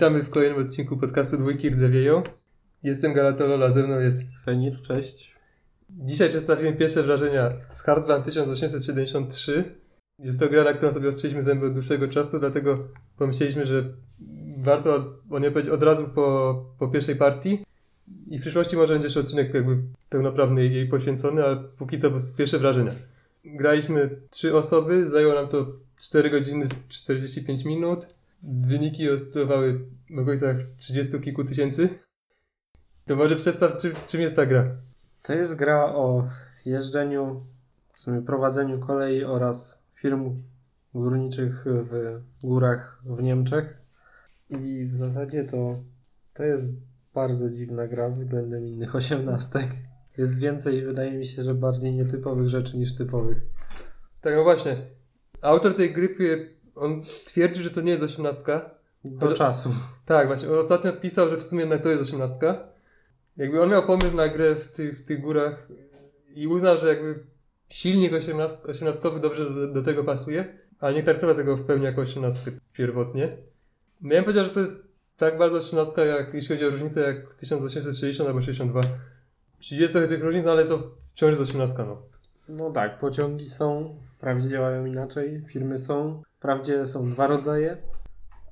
Witamy w kolejnym odcinku podcastu Dwójki Rdzewieją. Jestem Galatolola, ze mną jest... Senir, cześć. Dzisiaj przedstawimy pierwsze wrażenia z Hardban 1873. Jest to gra, na którą sobie ostrzyliśmy zęby od dłuższego czasu, dlatego pomyśleliśmy, że warto o niej powiedzieć od razu po, po pierwszej partii. I w przyszłości może będzie jeszcze odcinek jakby pełnoprawny jej poświęcony, ale póki co pierwsze wrażenia. Graliśmy trzy osoby, zajęło nam to 4 godziny 45 minut. Wyniki oscylowały w okolicach 30 kilku tysięcy. To może przedstaw, czym, czym jest ta gra. To jest gra o jeżdżeniu, w sumie prowadzeniu kolei oraz firm górniczych w górach w Niemczech. I w zasadzie to, to jest bardzo dziwna gra względem innych osiemnastek. Jest więcej, wydaje mi się, że bardziej nietypowych rzeczy niż typowych. Tak, no właśnie. Autor tej gry, on twierdzi, że to nie jest osiemnastka. Do Może- czasu. Tak, właśnie. Ostatnio pisał, że w sumie jednak to jest osiemnastka. Jakby on miał pomysł na grę w tych, w tych górach i uznał, że jakby silnik osiemnast- osiemnastkowy dobrze do, do tego pasuje, ale nie traktował tego w pełni jako osiemnastkę pierwotnie. No ja bym powiedział, że to jest tak bardzo osiemnastka, jak, jeśli chodzi o różnicę, jak 1860 albo 62. Czyli jest trochę tych różnic, no ale to wciąż jest osiemnastka, no. No tak, pociągi są, wprawdzie działają inaczej, firmy są, wprawdzie są dwa rodzaje,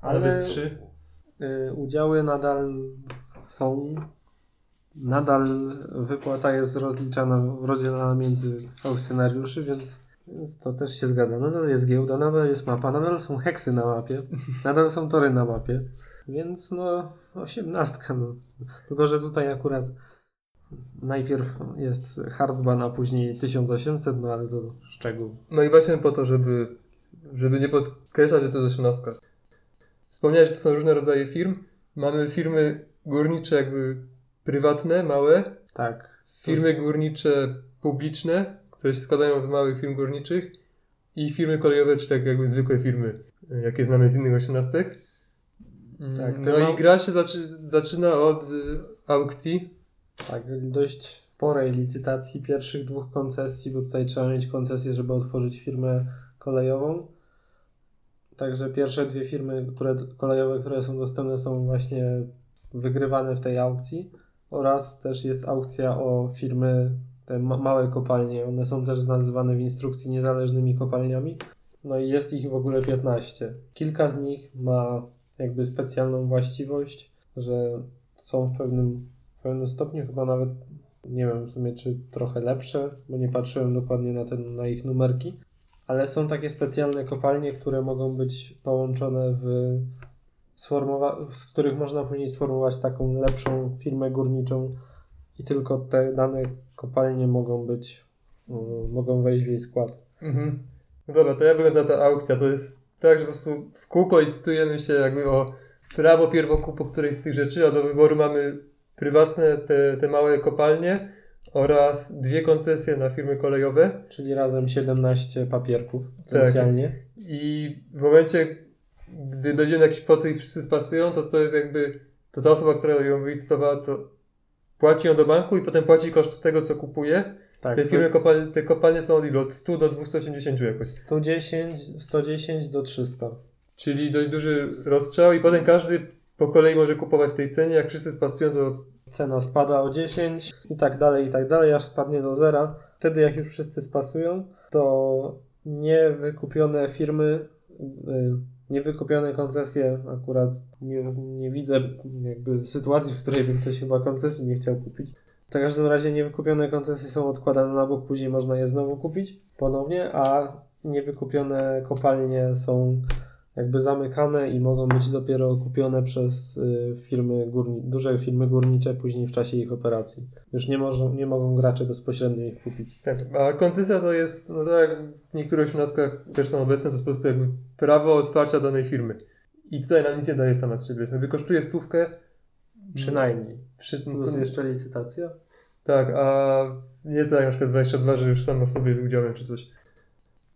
ale Nawet trzy. y, udziały nadal są, nadal wypłata jest rozliczana, rozdzielana między aukcjonariuszy, więc, więc to też się zgadza. Nadal jest giełda, nadal jest mapa, nadal są heksy na mapie, nadal są tory na mapie, więc no osiemnastka, no. tylko że tutaj akurat najpierw jest Hardzban, a później 1800, no ale to szczegół. No i właśnie po to, żeby, żeby nie podkreślać, że to jest osiemnastka. Wspomniałeś, że to są różne rodzaje firm. Mamy firmy górnicze jakby prywatne, małe, Tak. firmy górnicze publiczne, które się składają z małych firm górniczych i firmy kolejowe, czy tak jakby zwykłe firmy, jakie znamy z innych osiemnastek. Tak, Mm, te no ma- i gra się zaczy, zaczyna od y, aukcji. Tak, dość sporej licytacji pierwszych dwóch koncesji, bo tutaj trzeba mieć koncesję, żeby otworzyć firmę kolejową. Także pierwsze dwie firmy które, kolejowe, które są dostępne, są właśnie wygrywane w tej aukcji. Oraz też jest aukcja o firmy, te ma- małe kopalnie. One są też nazywane w instrukcji niezależnymi kopalniami. No i jest ich w ogóle 15. Kilka z nich ma jakby specjalną właściwość, że są w pewnym w pewnym stopniu chyba nawet nie wiem w sumie czy trochę lepsze, bo nie patrzyłem dokładnie na, ten, na ich numerki, ale są takie specjalne kopalnie, które mogą być połączone w sformowa- z których można później sformułować taką lepszą firmę górniczą i tylko te dane kopalnie mogą być, y, mogą wejść w jej skład. Mhm. No dobra, to jak wygląda ta aukcja? To jest tak, że po prostu w kółko licytujemy się jakby o prawo pierwokupu którejś z tych rzeczy, a do wyboru mamy prywatne te, te małe kopalnie oraz dwie koncesje na firmy kolejowe Czyli razem 17 papierków potencjalnie. i w momencie, gdy dojdziemy do jakiejś kwoty i wszyscy spasują, to to jest jakby, to ta osoba, która ją wylicytowała, to płaci ją do banku i potem płaci koszt tego, co kupuje. Tak, te firmy kopalnie, te kopalnie są od ilu? Od 100 do 280 jakoś. 110, 110 do 300. Czyli dość duży rozstrzał i potem każdy po kolei może kupować w tej cenie. Jak wszyscy spasują, to cena spada o 10 i tak dalej, i tak dalej, aż spadnie do zera. Wtedy jak już wszyscy spasują, to niewykupione firmy, y, niewykupione koncesje, akurat nie, nie widzę jakby sytuacji, w której by ktoś chyba koncesji nie chciał kupić. W każdym razie niewykupione koncesje są odkładane na bok, później można je znowu kupić ponownie, a niewykupione kopalnie są jakby zamykane i mogą być dopiero kupione przez y, firmy górni- duże firmy górnicze później w czasie ich operacji. Już nie, może, nie mogą gracze bezpośrednio ich kupić. tak. A koncesja to jest, no tak jak w niektórych osiemnastkach też są obecne, to jest po prostu jakby prawo otwarcia danej firmy. I tutaj nam nic nie daje sama z siebie. Jakby kosztuje stówkę. Przynajmniej. Przy, Plus co, jeszcze licytacja. tak, a nie jest tak na przykład 22, że już sama w sobie jest udziałem czy coś.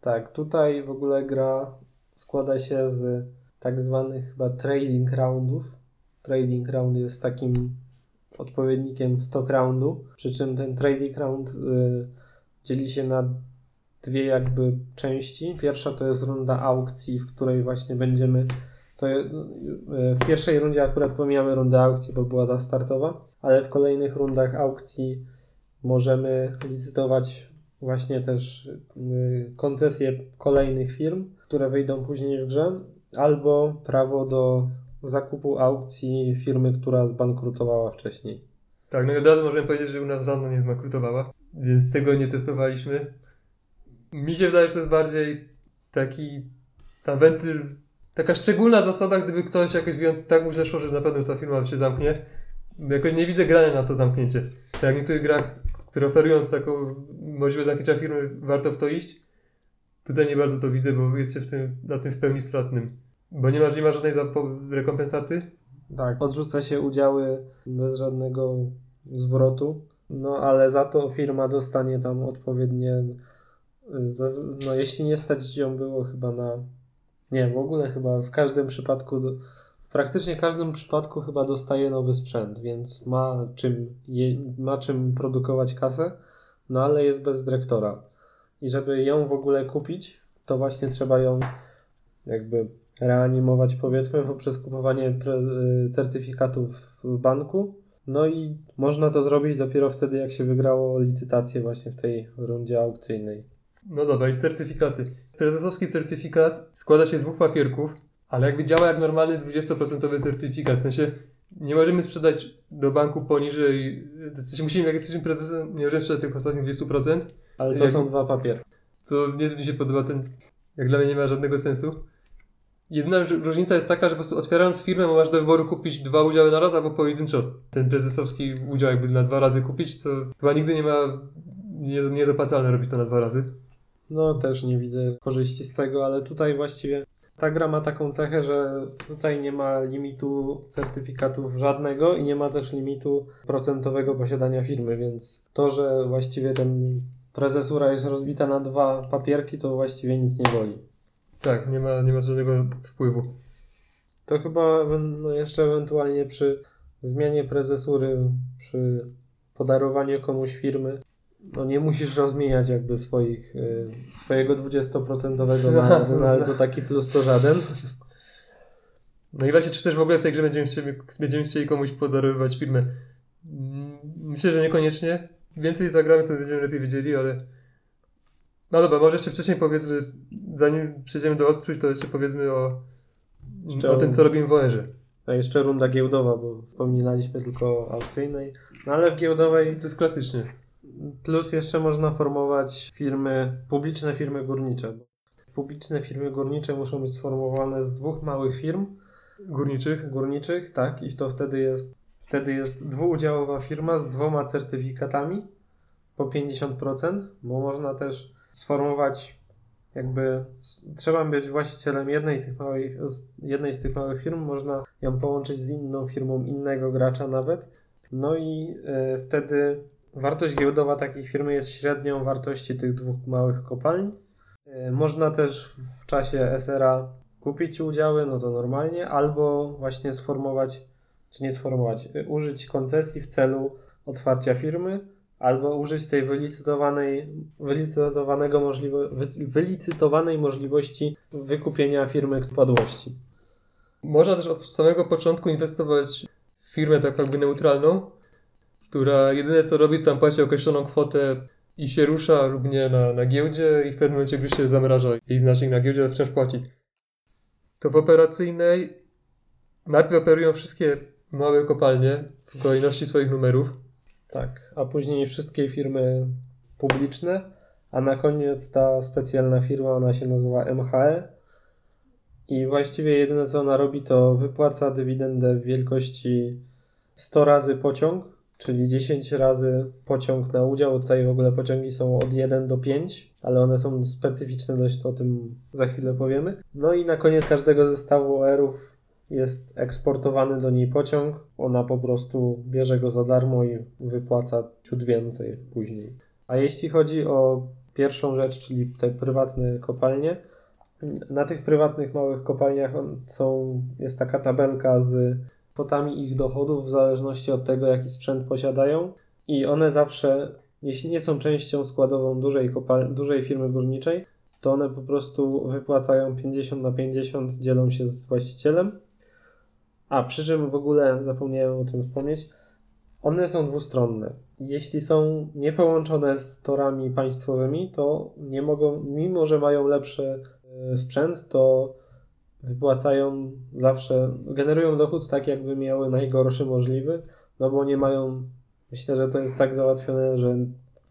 Tak, tutaj w ogóle gra składa się z tak zwanych chyba trading roundów. Trading round jest takim odpowiednikiem stock roundu, przy czym ten trading round y, dzieli się na dwie jakby części. Pierwsza to jest runda aukcji, w której właśnie będziemy To je- w pierwszej rundzie akurat pomijamy rundę aukcji, bo była ta startowa, ale w kolejnych rundach aukcji możemy licytować właśnie też y, koncesje kolejnych firm, które wyjdą później w grze, albo prawo do zakupu aukcji firmy, która zbankrutowała wcześniej. Tak, no i od razu możemy powiedzieć, że u nas żadna nie zbankrutowała, więc tego nie testowaliśmy. Mi się wydaje, że to jest bardziej taki tam wentyl, taka szczególna zasada, gdyby ktoś jakoś tak mu źle szło, że na pewno ta firma się zamknie. Jakoś nie widzę grania na to zamknięcie. Tak jak w niektórych grach, które oferują taką możliwość zamknięcia firmy, warto w to iść. Tutaj nie bardzo to widzę, bo jest w tym, na tym w pełni stratnym. Bo nie ma, nie żadnej rekompensaty. Tak, odrzuca się udziały bez żadnego zwrotu, no ale za to firma dostanie tam odpowiednie, no jeśli nie stać ją było chyba na, nie, w ogóle chyba w każdym przypadku, praktycznie każdym przypadku chyba dostaje nowy sprzęt, więc ma czym, je, ma czym produkować kasę, no ale jest bez dyrektora. I żeby ją w ogóle kupić, to właśnie trzeba ją jakby reanimować powiedzmy poprzez kupowanie y, certyfikatów z banku. No i można to zrobić dopiero wtedy, jak się wygrało licytację właśnie w tej rundzie aukcyjnej. No dobra, i certyfikaty. Prezesowski certyfikat składa się z dwóch papierków, ale jakby działa jak normalny 20% certyfikat. W sensie nie możemy sprzedać do banku poniżej. W sensie musimy, jak jesteśmy prezesem, nie możemy sprzedać tych ostatnich 20%. Ale to Jak- są dwa papiery. To niezbyt mi się podoba ten. Jak dla mnie nie ma żadnego sensu. Jedyna różnica jest taka, że po prostu otwierając firmę masz do wyboru kupić dwa udziały na raz albo pojedynczo. Ten prezesowski udział jakby na dwa razy kupić, co chyba nigdy nie ma. Nie, nie jest opłacalne robić to na dwa razy. No też nie widzę korzyści z tego, ale tutaj właściwie ta gra ma taką cechę, że tutaj nie ma limitu certyfikatów żadnego i nie ma też limitu procentowego posiadania firmy, więc to, że właściwie ten prezesura jest rozbita na dwa papierki, to właściwie nic nie boli. Tak, nie ma, nie ma żadnego wpływu. To chyba no jeszcze ewentualnie przy zmianie prezesury, przy podarowaniu komuś firmy, no nie musisz rozmieniać jakby swoich, y, swojego 20% na ale to taki plus to żaden. No i właśnie, czy też w ogóle w tej grze będziemy chcieli, będziemy chcieli komuś podarowywać firmę? Mm, Myślę, że niekoniecznie. Więcej zagramy, to będziemy lepiej wiedzieli, ale... No dobra, może jeszcze wcześniej powiedzmy, zanim przejdziemy do odczuć, to jeszcze powiedzmy o, Jeszcze o o- tym, co robimy w OR-ze. A jeszcze runda giełdowa, bo wspominaliśmy tylko o aukcyjnej. No ale w giełdowej To jest klasycznie. Plus jeszcze można formować firmy, publiczne firmy górnicze. Publiczne firmy górnicze muszą być sformowane z dwóch małych firm, Górniczych. górniczych, tak, i to wtedy jest, wtedy jest dwuudziałowa firma z dwoma certyfikatami po 50%, bo można też sformować jakby, trzeba być właścicielem jednej, tych małej, z- jednej z tych małych firm, można ją połączyć z inną firmą innego gracza nawet, no i e, wtedy wartość giełdowa takiej firmy jest średnią wartości tych dwóch małych kopalń. E, Można też w czasie SRA kupić udziały, no to normalnie, albo właśnie sformować, czy nie sformować, y, użyć koncesji w celu otwarcia firmy, albo użyć tej wylicytowanej, wylicytowanego możliwo, wy- wylicytowanej możliwości wykupienia firmy upadłości. Można też od samego początku inwestować w firmę tak jakby neutralną, która jedyne co robi, to tam płaci określoną kwotę i się rusza lub nie na, na giełdzie i w pewnym momencie gry się zamraża jej znacznik na giełdzie, ale wciąż płaci. To w operacyjnej najpierw operują wszystkie małe kopalnie w kolejności swoich numerów. Tak, a później wszystkie firmy publiczne, a na koniec ta specjalna firma, ona się nazywa MHE i właściwie jedyne co ona robi to wypłaca dywidendę w wielkości 100 razy pociąg, czyli 10 razy pociąg na udział. Tutaj w ogóle pociągi są od 1 do 5, ale one są specyficzne dość, o tym za chwilę powiemy. No i na koniec każdego zestawu OR-ów jest eksportowany do niej pociąg, ona po prostu bierze go za darmo i wypłaca ciut więcej później. A jeśli chodzi o pierwszą rzecz, czyli te prywatne kopalnie, na tych prywatnych małych kopalniach są, jest taka tabelka z kwotami ich dochodów w zależności od tego, jaki sprzęt posiadają i one zawsze, jeśli nie są częścią składową dużej, kopal- dużej firmy górniczej, to one po prostu wypłacają 50 na 50, dzielą się z właścicielem. A przy czym w ogóle zapomniałem o tym wspomnieć, one są dwustronne. Jeśli są niepołączone z torami państwowymi, to nie mogą, mimo że mają lepszy e, sprzęt, to wypłacają zawsze, generują dochód tak, jakby miały najgorszy możliwy, no bo nie mają, myślę, że to jest tak załatwione, że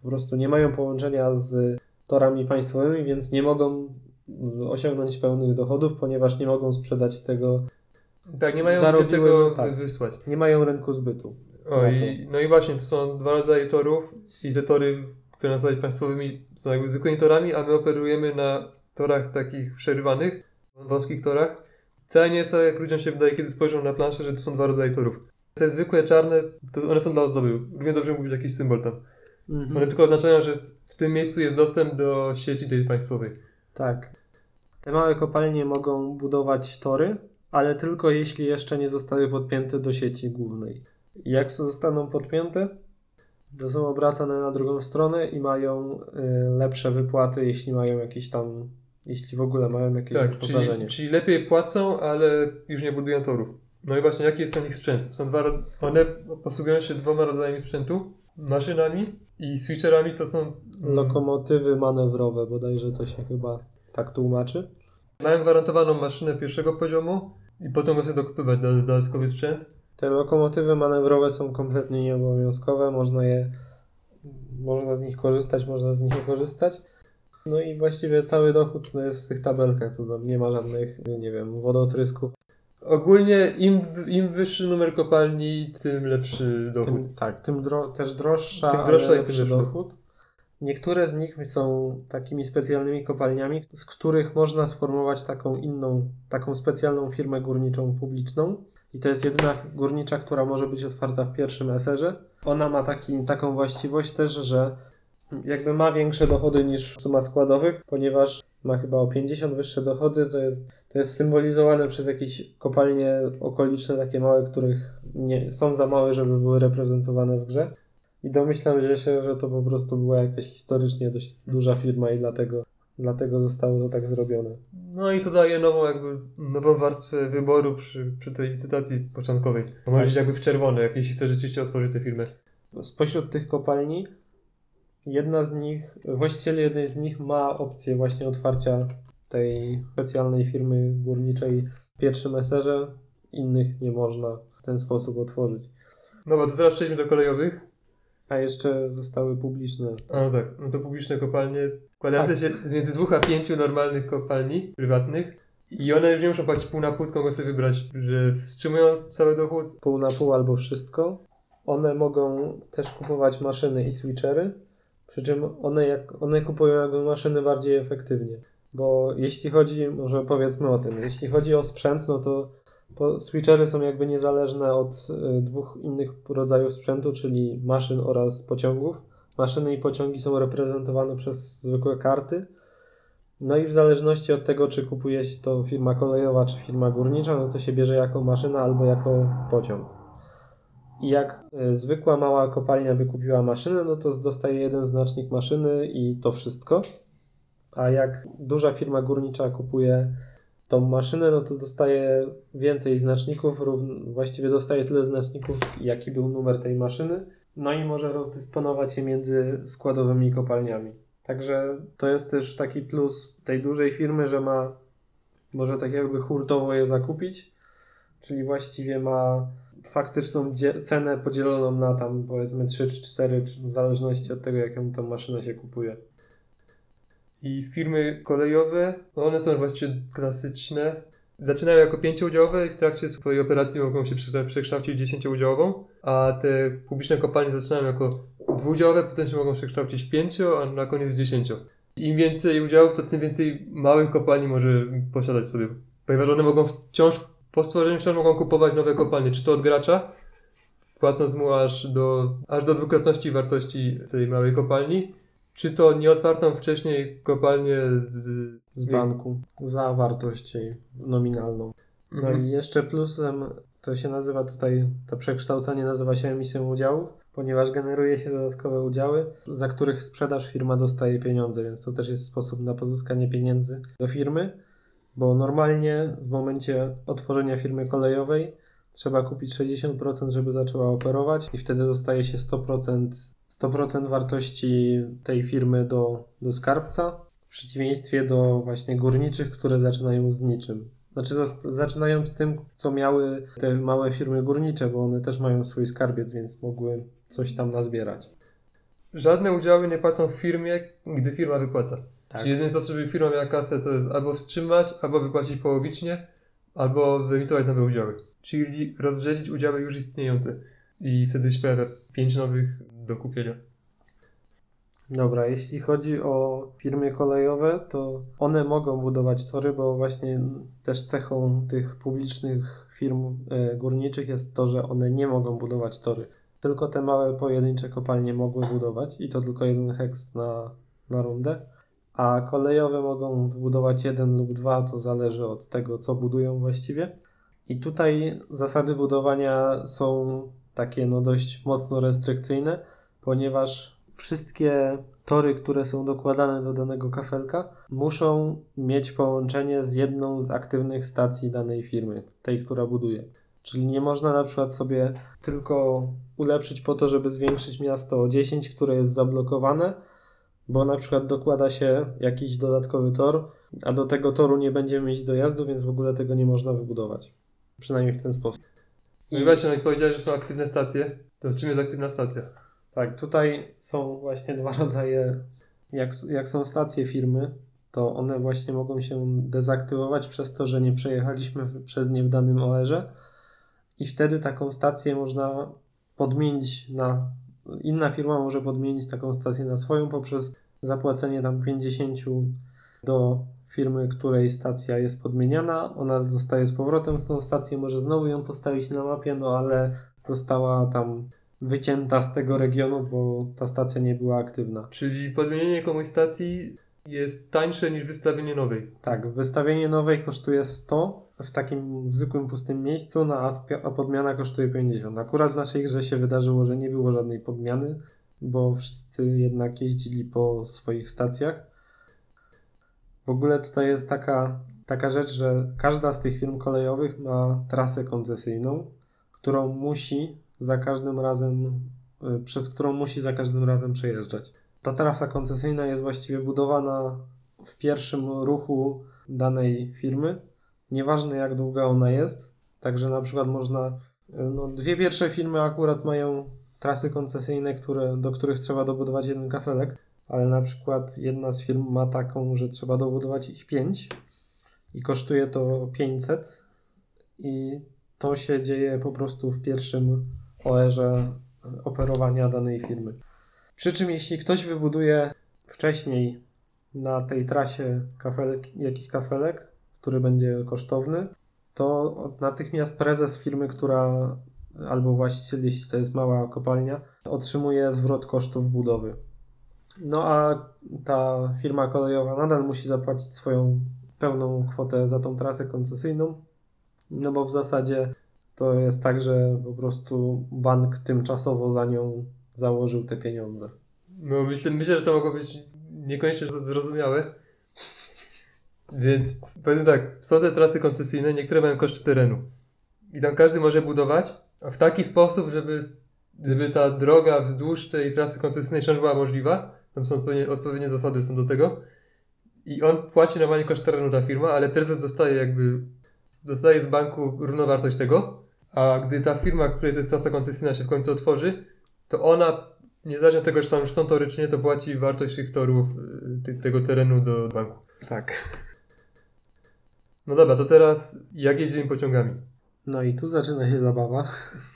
po prostu nie mają połączenia z torami państwowymi, więc nie mogą osiągnąć pełnych dochodów, ponieważ nie mogą sprzedać tego, Tak, nie mają gdzie tego tak. wysłać. nie mają rynku zbytu. O, i, no i właśnie, to są dwa rodzaje torów i te tory, które nazwać państwowymi są jakby zwykłymi torami, a my operujemy na torach takich przerywanych, wąskich torach. Wcale nie jest tak, jak ludziom się wydaje, kiedy spojrzą na planszę, że to są dwa rodzaje torów. Te zwykłe czarne, to one są dla ozdoby. Równie dobrze mógł być jakiś symbol tam. Mhm. One tylko oznaczają, że w tym miejscu jest dostęp do sieci tej państwowej. Tak. Te małe kopalnie mogą budować tory, ale tylko jeśli jeszcze nie zostały podpięte do sieci głównej. Jak zostaną podpięte, to są obracane na drugą stronę i mają y, lepsze wypłaty, jeśli mają jakieś tam, jeśli w ogóle mają jakieś Tak, czyli, czyli lepiej płacą, ale już nie budują torów. No i właśnie, jaki jest ten ich sprzęt? Są dwa, one posługują się dwoma rodzajami sprzętu. Maszynami i switcherami to są... Lokomotywy manewrowe, bodajże to się chyba tak tłumaczy. Mają gwarantowaną maszynę pierwszego poziomu i potem sobie dokupywać do- dodatkowy sprzęt. Te lokomotywy manewrowe są kompletnie nieobowiązkowe, można je, można z nich korzystać, można z nich nie korzystać. No i właściwie cały dochód no, jest w tych tabelkach, tu nie ma żadnych, nie wiem, wodotrysków. Ogólnie im, im wyższy numer kopalni, tym lepszy dochód. Tym, tak, tym dro, też droższa, Tym droższa i tym lepszy dochód. Niektóre z nich są takimi specjalnymi kopalniami, z których można sformować taką inną, taką specjalną firmę górniczą publiczną. I to jest jedyna górnicza, która może być otwarta w pierwszym eserze. Ona ma taki, taką właściwość też, że jakby ma większe dochody niż suma składowych, ponieważ ma chyba o 50 wyższe dochody, to jest, to jest symbolizowane przez jakieś kopalnie okoliczne, takie małe, których nie, są za małe, żeby były reprezentowane w grze. I domyślam się, że to po prostu była jakaś historycznie dość duża firma i dlatego, dlatego zostało to tak zrobione. No i to daje nową jakby, nową warstwę wyboru przy, przy tej licytacji początkowej. To może Tak. być jakby w czerwone, jeśli chce rzeczywiście otworzyć tę firmę. Spośród tych kopalni, jedna z nich, właściciel jednej z nich ma opcję właśnie otwarcia tej specjalnej firmy górniczej w pierwszym eserze, innych nie można w ten sposób otworzyć. No bo to teraz przejdźmy do kolejowych. A jeszcze zostały publiczne. A no tak, no to publiczne kopalnie składające Tak. się z między dwóch a pięciu normalnych kopalni prywatnych i one już nie muszą płacić pół na pół, tylko mogą sobie wybrać, że wstrzymują cały dochód. pół na pół albo wszystko. One mogą też kupować maszyny i switchery, przy czym one, jak, one kupują jakby maszyny bardziej efektywnie. Bo jeśli chodzi, może powiedzmy o tym, jeśli chodzi o sprzęt, no to switchery są jakby niezależne od y, dwóch innych rodzajów sprzętu, czyli maszyn oraz pociągów. Maszyny i pociągi są reprezentowane przez zwykłe karty. No i w zależności od tego, czy kupuje się to firma kolejowa, czy firma górnicza, no to się bierze jako maszyna albo jako pociąg. Jak y, zwykła mała kopalnia wykupiła maszynę, no to dostaje jeden znacznik maszyny i to wszystko. A jak duża firma górnicza kupuje tą maszynę, no to dostaje więcej znaczników, równ- właściwie dostaje tyle znaczników, jaki był numer tej maszyny, no i może rozdysponować je między składowymi kopalniami. Także to jest też taki plus tej dużej firmy, że ma może tak jakby hurtowo je zakupić, czyli właściwie ma faktyczną cenę podzieloną na tam powiedzmy 3 czy 4, czy w zależności od tego, jaką tą maszynę się kupuje. I firmy kolejowe, no one są właściwie klasyczne. Zaczynają jako pięcioudziałowe i w trakcie swojej operacji mogą się prze- przekształcić w dziesięcioudziałową, a te publiczne kopalnie zaczynają jako dwudziałowe, potem się mogą przekształcić w pięcio, a na koniec w dziesięcio. Im więcej udziałów, to tym więcej małych kopalni może posiadać sobie. Ponieważ one mogą wciąż, po stworzeniu wciąż mogą kupować nowe kopalnie, czy to od gracza, płacąc mu aż do, aż do dwukrotności wartości tej małej kopalni, czy to nieotwartą wcześniej kopalnię z... Z banku. Za wartość jej nominalną. No i jeszcze plusem to się nazywa tutaj, to przekształcenie nazywa się emisją udziałów, ponieważ generuje się dodatkowe udziały, za których sprzedaż firma dostaje pieniądze, więc to też jest sposób na pozyskanie pieniędzy do firmy, bo normalnie w momencie otworzenia firmy kolejowej trzeba kupić 60%, żeby zaczęła operować i wtedy dostaje się 100%, 100% wartości tej firmy do, do skarbca, w przeciwieństwie do właśnie górniczych, które zaczynają z niczym. Znaczy zaczynają z tym, co miały te małe firmy górnicze, bo one też mają swój skarbiec, więc mogły coś tam nazbierać. Żadne udziały nie płacą w firmie, gdy firma wypłaca. Tak. Czyli jedyny sposób, żeby firma miała kasę, to jest albo wstrzymać, albo wypłacić połowicznie, albo wyemitować nowe udziały. Czyli rozrzecić udziały już istniejące. I wtedy się pojawia pięć nowych do kupienia. Dobra, jeśli chodzi o firmy kolejowe, to one mogą budować tory, bo właśnie też cechą tych publicznych firm e, górniczych jest to, że one nie mogą budować tory. Tylko te małe pojedyncze kopalnie mogły budować i to tylko jeden heks na, na rundę. A kolejowe mogą wybudować jeden lub dwa, to zależy od tego, co budują właściwie. I tutaj zasady budowania są takie no dość mocno restrykcyjne, ponieważ wszystkie tory, które są dokładane do danego kafelka, muszą mieć połączenie z jedną z aktywnych stacji danej firmy, tej, która buduje. Czyli nie można na przykład sobie tylko ulepszyć po to, żeby zwiększyć miasto o 10, które jest zablokowane, bo na przykład dokłada się jakiś dodatkowy tor, a do tego toru nie będziemy mieć dojazdu, więc w ogóle tego nie można wybudować. Przynajmniej w ten sposób. No i właśnie, jak powiedziałeś, że są aktywne stacje, to czym jest aktywna stacja? Tak, tutaj są właśnie dwa rodzaje. Jak, jak są stacje firmy, to one właśnie mogą się dezaktywować przez to, że nie przejechaliśmy przez nie w danym OR-ze i wtedy taką stację można podmienić na. Inna firma może podmienić taką stację na swoją poprzez zapłacenie tam 50 do firmy, której stacja jest podmieniana. Ona zostaje z powrotem z tą stację, może znowu ją postawić na mapie, no ale została tam wycięta z tego regionu, bo ta stacja nie była aktywna. Czyli podmienienie komuś stacji jest tańsze niż wystawienie nowej. Tak, wystawienie nowej kosztuje 100 w takim w zwykłym pustym miejscu, no, a, a podmiana kosztuje 50. Akurat w naszej grze się wydarzyło, że nie było żadnej podmiany, bo wszyscy jednak jeździli po swoich stacjach. W ogóle tutaj jest taka, taka rzecz, że każda z tych firm kolejowych ma trasę koncesyjną, którą musi za każdym razem, y, przez którą musi za każdym razem przejeżdżać. Ta trasa koncesyjna jest właściwie budowana w pierwszym ruchu danej firmy, nieważne jak długa ona jest. Także na przykład można, y, no dwie pierwsze firmy akurat mają trasy koncesyjne, które, do których trzeba dobudować jeden kafelek, ale na przykład jedna z firm ma taką, że trzeba dobudować ich pięć i kosztuje to 500 i to się dzieje po prostu w pierwszym OR-ze operowania danej firmy. Przy czym jeśli ktoś wybuduje wcześniej na tej trasie kafelek, jakiś kafelek, który będzie kosztowny, to natychmiast prezes firmy, która albo właściciel, jeśli to jest mała kopalnia, otrzymuje zwrot kosztów budowy. No a ta firma kolejowa nadal musi zapłacić swoją pełną kwotę za tą trasę koncesyjną, no bo w zasadzie to jest tak, że po prostu bank tymczasowo za nią założył te pieniądze. No myślę, myślę, że to mogło być niekoniecznie zrozumiałe. Więc powiedzmy tak, są te trasy koncesyjne, niektóre mają koszty terenu. I tam każdy może budować w taki sposób, żeby, żeby ta droga wzdłuż tej trasy koncesyjnej wciąż była możliwa. Tam są odpowiednie, odpowiednie zasady są do tego. I on płaci normalnie koszt terenu ta firma, ale prezes dostaje jakby dostaje z banku równowartość tego. A gdy ta firma, której to jest trasa koncesyjna się w końcu otworzy, to ona niezależnie od tego, czy tam już są tory, czy nie, to płaci wartość tych torów, y, ty, tego terenu do banku. Tak. No dobra, to teraz jak jeździmy pociągami? No i tu zaczyna się zabawa,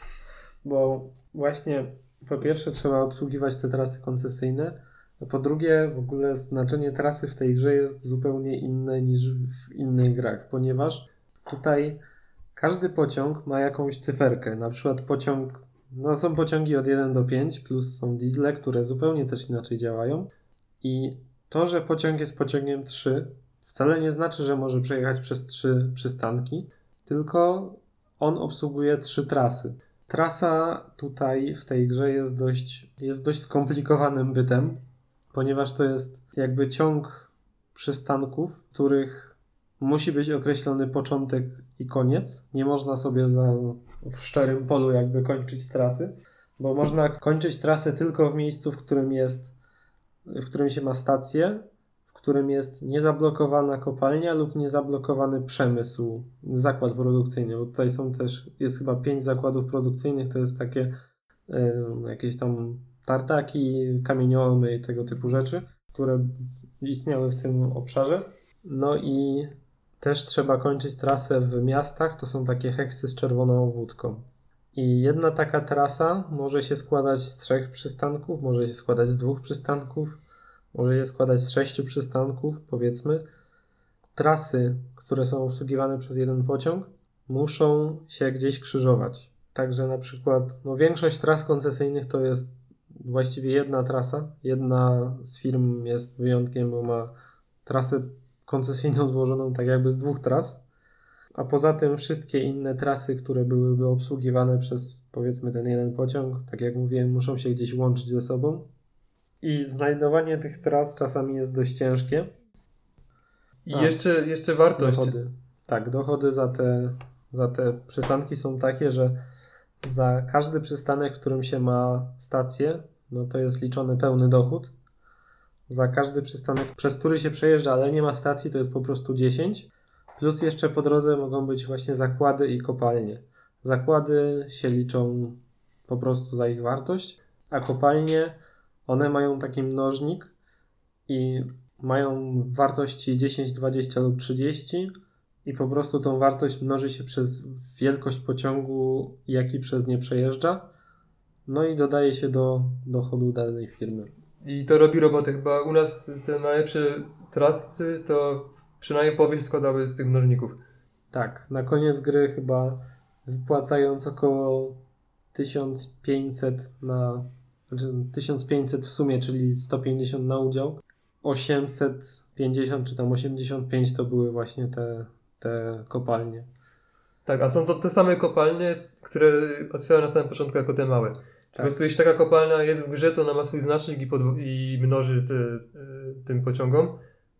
bo właśnie po pierwsze trzeba obsługiwać te trasy koncesyjne, a po drugie w ogóle znaczenie trasy w tej grze jest zupełnie inne niż w innych grach, ponieważ tutaj każdy pociąg ma jakąś cyferkę, na przykład pociąg, no są pociągi od 1 do 5, plus są diesle, które zupełnie też inaczej działają. I to, że pociąg jest pociągiem 3 wcale nie znaczy, że może przejechać przez trzy przystanki, tylko on obsługuje trzy trasy. Trasa tutaj w tej grze jest dość, jest dość skomplikowanym bytem, ponieważ to jest jakby ciąg przystanków, w których musi być określony początek i koniec. Nie można sobie za, w szczerym polu jakby kończyć trasy, bo można kończyć trasę tylko w miejscu, w którym jest, w którym się ma stację, którym jest niezablokowana kopalnia lub niezablokowany przemysł, zakład produkcyjny, bo tutaj są też, jest chyba pięć zakładów produkcyjnych, to jest takie y, jakieś tam tartaki, kamieniołomy i tego typu rzeczy, które istniały w tym obszarze. No i też trzeba kończyć trasę w miastach, to są takie heksy z czerwoną wódką. I jedna taka trasa może się składać z trzech przystanków, może się składać z dwóch przystanków, może się składać z sześciu przystanków, powiedzmy. Trasy, które są obsługiwane przez jeden pociąg, muszą się gdzieś krzyżować. Także na przykład no większość tras koncesyjnych to jest właściwie jedna trasa. Jedna z firm jest wyjątkiem, bo ma trasę koncesyjną złożoną tak jakby z dwóch tras. A poza tym wszystkie inne trasy, które byłyby obsługiwane przez powiedzmy ten jeden pociąg, tak jak mówiłem, muszą się gdzieś łączyć ze sobą. I znajdowanie tych tras czasami jest dość ciężkie. I A. jeszcze, jeszcze wartość. Dochody. Tak, dochody za te, za te przystanki są takie, że za każdy przystanek, w którym się ma stację, no to jest liczony pełny dochód. Za każdy przystanek, przez który się przejeżdża, ale nie ma stacji, to jest po prostu 10. Plus jeszcze po drodze mogą być właśnie zakłady i kopalnie. Zakłady się liczą po prostu za ich wartość, a kopalnie one mają taki mnożnik i mają wartości 10, 20 lub 30 i po prostu tą wartość mnoży się przez wielkość pociągu, jaki przez nie przejeżdża. No i dodaje się do dochodu danej firmy. I to robi robotę. Chyba u nas te najlepsze trasy to przynajmniej połowie składały z tych mnożników. Tak, na koniec gry chyba wypłacając około 1500 na 1500 w sumie, czyli 150 na udział. 850 czy tam 85 to były właśnie te, te kopalnie. Tak, a są to te same kopalnie, które otwierają na samym początku jako te małe. Po Tak. prostu jeśli taka kopalnia jest w grze, to ona ma swój znacznik i, i mnoży te, y, tym pociągom.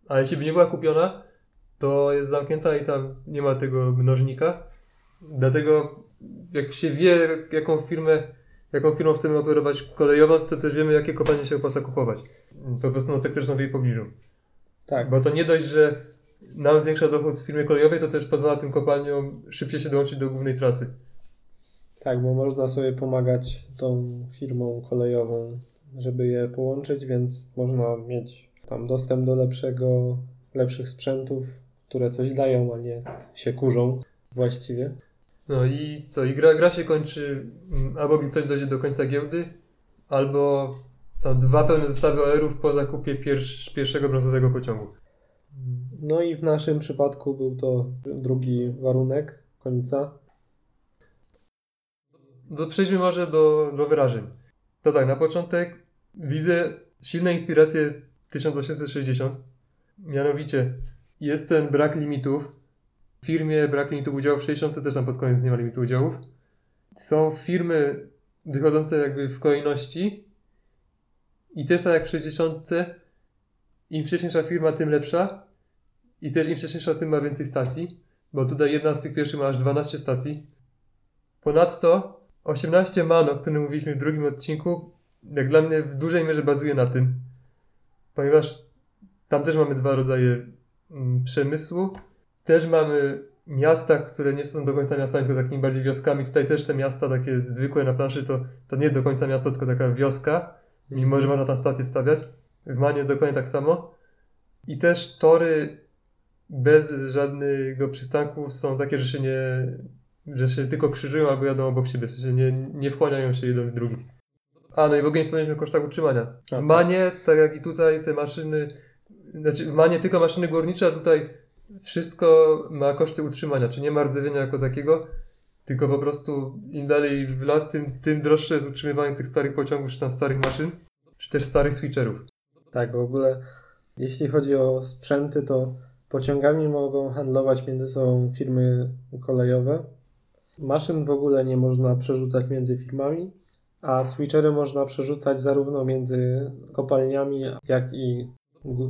A jeśli by nie była kupiona, to jest zamknięta i tam nie ma tego mnożnika. Dlatego jak się wie, jaką firmę, jaką firmą chcemy operować kolejową, to też wiemy, jakie kopalnie się opłaca kupować. Po prostu no, te, które są w jej pobliżu. Tak, Bo to nie dość, że nam zwiększa dochód w firmie kolejowej, to też pozwala tym kopalniom szybciej się dołączyć do głównej trasy. tak, bo można sobie pomagać tą firmą kolejową, żeby je połączyć, więc można mieć tam dostęp do lepszego, lepszych sprzętów, które coś dają, a nie się kurzą właściwie. No i co? I gra, gra się kończy mm, albo ktoś dojdzie do końca giełdy, albo tam dwa pełne zestawy OR-ów po zakupie pierwsz, pierwszego brązowego pociągu. No i w naszym przypadku był to drugi warunek końca. To przejdźmy może do, do wyrażeń. To tak, na początek widzę silne inspiracje 1860. Mianowicie jest ten brak limitów. Firmie brak limitów udziałów, w 60 też tam pod koniec nie ma limitu udziałów. Są firmy wychodzące jakby w kolejności i też tak jak w 60 im wcześniejsza firma, tym lepsza i też im wcześniejsza, tym ma więcej stacji, bo tutaj jedna z tych pierwszych ma aż 12 stacji. Ponadto 18 man, o którym mówiliśmy w drugim odcinku, jak dla mnie w dużej mierze bazuje na tym, ponieważ tam też mamy dwa rodzaje mm, przemysłu. Też mamy miasta, które nie są do końca miastami, tylko takimi bardziej wioskami. Tutaj też te miasta takie zwykłe na planszy to, to nie jest do końca miasto, tylko taka wioska, mimo że można tam stację wstawiać. W Manie jest dokładnie tak samo. I też tory bez żadnego przystanku są takie, że się nie, że się tylko krzyżują albo jadą obok siebie, w sensie nie, nie wchłaniają się jeden w drugi. A, no i w ogóle nie wspomnieliśmy o kosztach utrzymania. W tak. Manie, tak jak i tutaj, te maszyny, znaczy w Manie tylko maszyny górnicze, a tutaj wszystko ma koszty utrzymania, czy nie ma rdzewienia jako takiego, tylko po prostu im dalej w las, tym, tym droższe jest utrzymywanie tych starych pociągów, czy tam starych maszyn, czy też starych switcherów. Tak, w ogóle jeśli chodzi o sprzęty, to Pociągami mogą handlować między sobą firmy kolejowe. Maszyn w ogóle nie można przerzucać między firmami, a switchery można przerzucać zarówno między kopalniami, jak i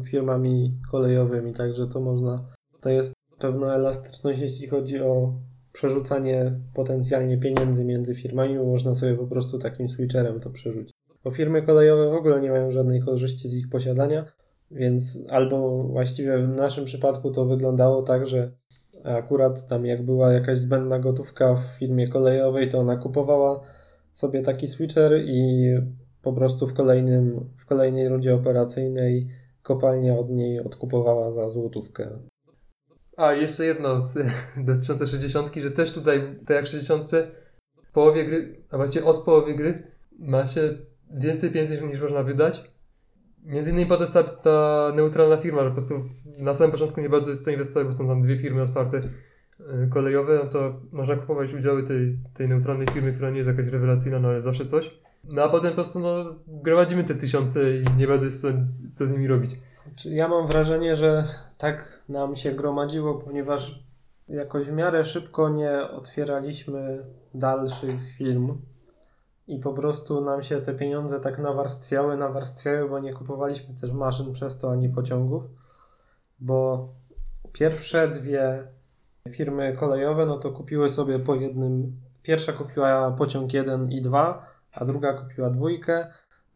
firmami kolejowymi. Także to można. To jest pewna elastyczność, jeśli chodzi o przerzucanie potencjalnie pieniędzy między firmami, bo można sobie po prostu takim switcherem to przerzucić. Bo firmy kolejowe w ogóle nie mają żadnej korzyści z ich posiadania, więc albo właściwie w naszym przypadku to wyglądało tak, że akurat tam jak była jakaś zbędna gotówka w firmie kolejowej, to ona kupowała sobie taki switcher i po prostu w, kolejnym, w kolejnej rundzie operacyjnej kopalnia od niej odkupowała za złotówkę. A, jeszcze jedno dotyczące 60, że też tutaj, tak jak w 60, w połowie gry, a właściwie od połowy gry ma się więcej pieniędzy niż można wydać. Między innymi po to jest ta, ta neutralna firma, że po prostu na samym początku nie bardzo jest co inwestować, bo są tam dwie firmy otwarte y, kolejowe, no to można kupować udziały tej, tej neutralnej firmy, która nie jest jakaś rewelacyjna, no ale zawsze coś. No a potem po prostu no, gromadzimy te tysiące i nie bardzo jest co, co z nimi robić. Ja mam wrażenie, że tak nam się gromadziło, ponieważ jakoś w miarę szybko nie otwieraliśmy dalszych firm i po prostu nam się te pieniądze tak nawarstwiały, nawarstwiały, bo nie kupowaliśmy też maszyn przez to ani pociągów, bo pierwsze dwie firmy kolejowe, no to kupiły sobie po jednym, pierwsza kupiła pociąg 1 i 2, a druga kupiła dwójkę.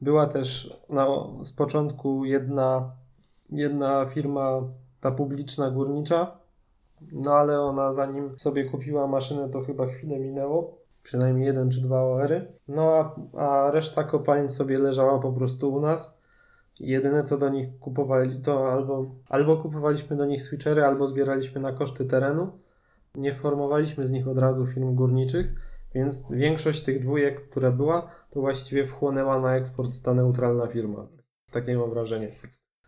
Była też na, z początku jedna, jedna firma, ta publiczna górnicza, no ale ona zanim sobie kupiła maszynę, to chyba chwilę minęło przynajmniej jeden czy dwa OR-y. No a, a reszta kopalń sobie leżała po prostu u nas. Jedyne co do nich kupowali to albo, albo kupowaliśmy do nich switchery, albo zbieraliśmy na koszty terenu. Nie formowaliśmy z nich od razu firm górniczych, więc większość tych dwójek, która była, to właściwie wchłonęła na eksport ta neutralna firma. Takie mam wrażenie.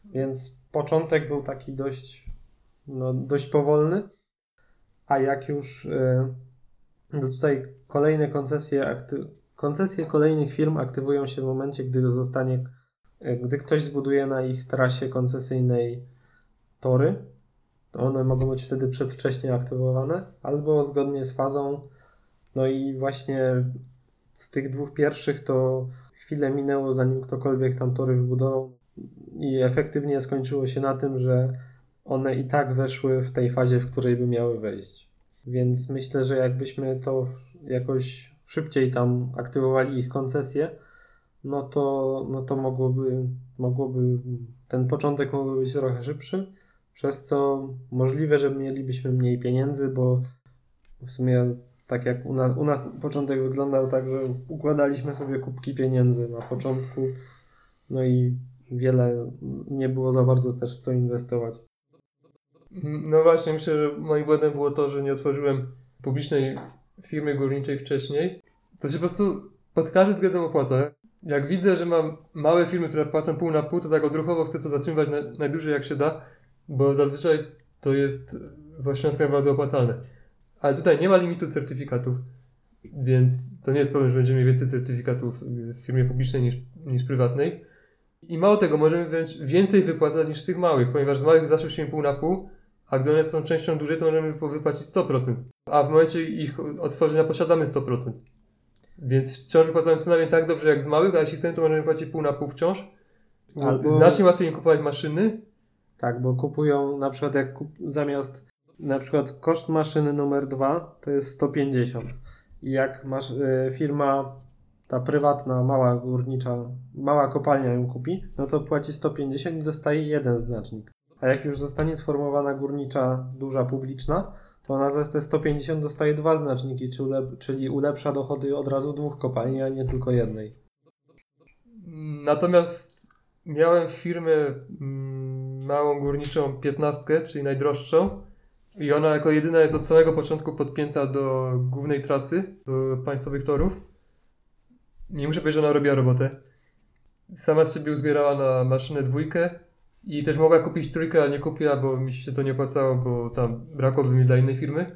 Więc początek był taki dość, no, dość powolny, a jak już. Yy, no tutaj kolejne koncesje, akty- koncesje kolejnych firm aktywują się w momencie, gdy zostanie, gdy ktoś zbuduje na ich trasie koncesyjnej tory. One mogą być wtedy przedwcześnie aktywowane, albo zgodnie z fazą. No i właśnie z tych dwóch pierwszych to chwilę minęło, zanim ktokolwiek tam tory wybudował. I efektywnie skończyło się na tym, że one i tak weszły w tej fazie, w której by miały wejść. Więc myślę, że jakbyśmy to jakoś szybciej tam aktywowali ich koncesje, no to, no to mogłoby, mogłoby, ten początek mógłby być trochę szybszy, przez co możliwe, że mielibyśmy mniej pieniędzy, bo w sumie tak jak u nas, u nas początek wyglądał tak, że układaliśmy sobie kubki pieniędzy na początku, no i wiele nie było za bardzo też w co inwestować. No właśnie, myślę, że moim błędem było to, że nie otworzyłem publicznej firmy górniczej wcześniej. To się po prostu pod każdym względem opłaca. Jak widzę, że mam małe firmy, które płacą pół na pół, to tak odruchowo chcę to zatrzymywać na, najdłużej jak się da, bo zazwyczaj to jest w ośrodkach bardzo opłacalne. Ale tutaj nie ma limitu certyfikatów, więc to nie jest problem, że będziemy mieli więcej certyfikatów w firmie publicznej niż, niż prywatnej. I mało tego, możemy wręcz więcej wypłacać niż z tych małych, ponieważ z małych zawsze się pół na pół, a gdy one są częścią dłużej, to możemy wypłacić 100%. A w momencie ich otworzenia posiadamy 100%. Więc wciąż wypłacamy co najmniej tak dobrze jak z małych, a jeśli chcemy, to możemy płacić pół na pół wciąż. Albo... Znacznie łatwiej im kupować maszyny. Tak, bo kupują na przykład jak kup... zamiast na przykład koszt maszyny numer 2 to jest 150. I jak masz y, firma ta prywatna, mała górnicza, mała kopalnia ją kupi, no to płaci 150 i dostaje jeden znacznik. A jak już zostanie sformowana górnicza, duża, publiczna, to ona za te 150 dostaje dwa znaczniki, czyli ulepsza dochody od razu dwóch kopalni, a nie tylko jednej. Natomiast miałem firmę mm, małą górniczą 15, czyli najdroższą, i ona jako jedyna jest od samego początku podpięta do głównej trasy, do państwowych torów. Nie muszę powiedzieć, że ona robiła robotę. Sama z siebie uzbierała na maszynę dwójkę i też mogła kupić trójkę, ale nie kupiła, bo mi się to nie opłacało, bo tam brakłoby mi dla innej firmy.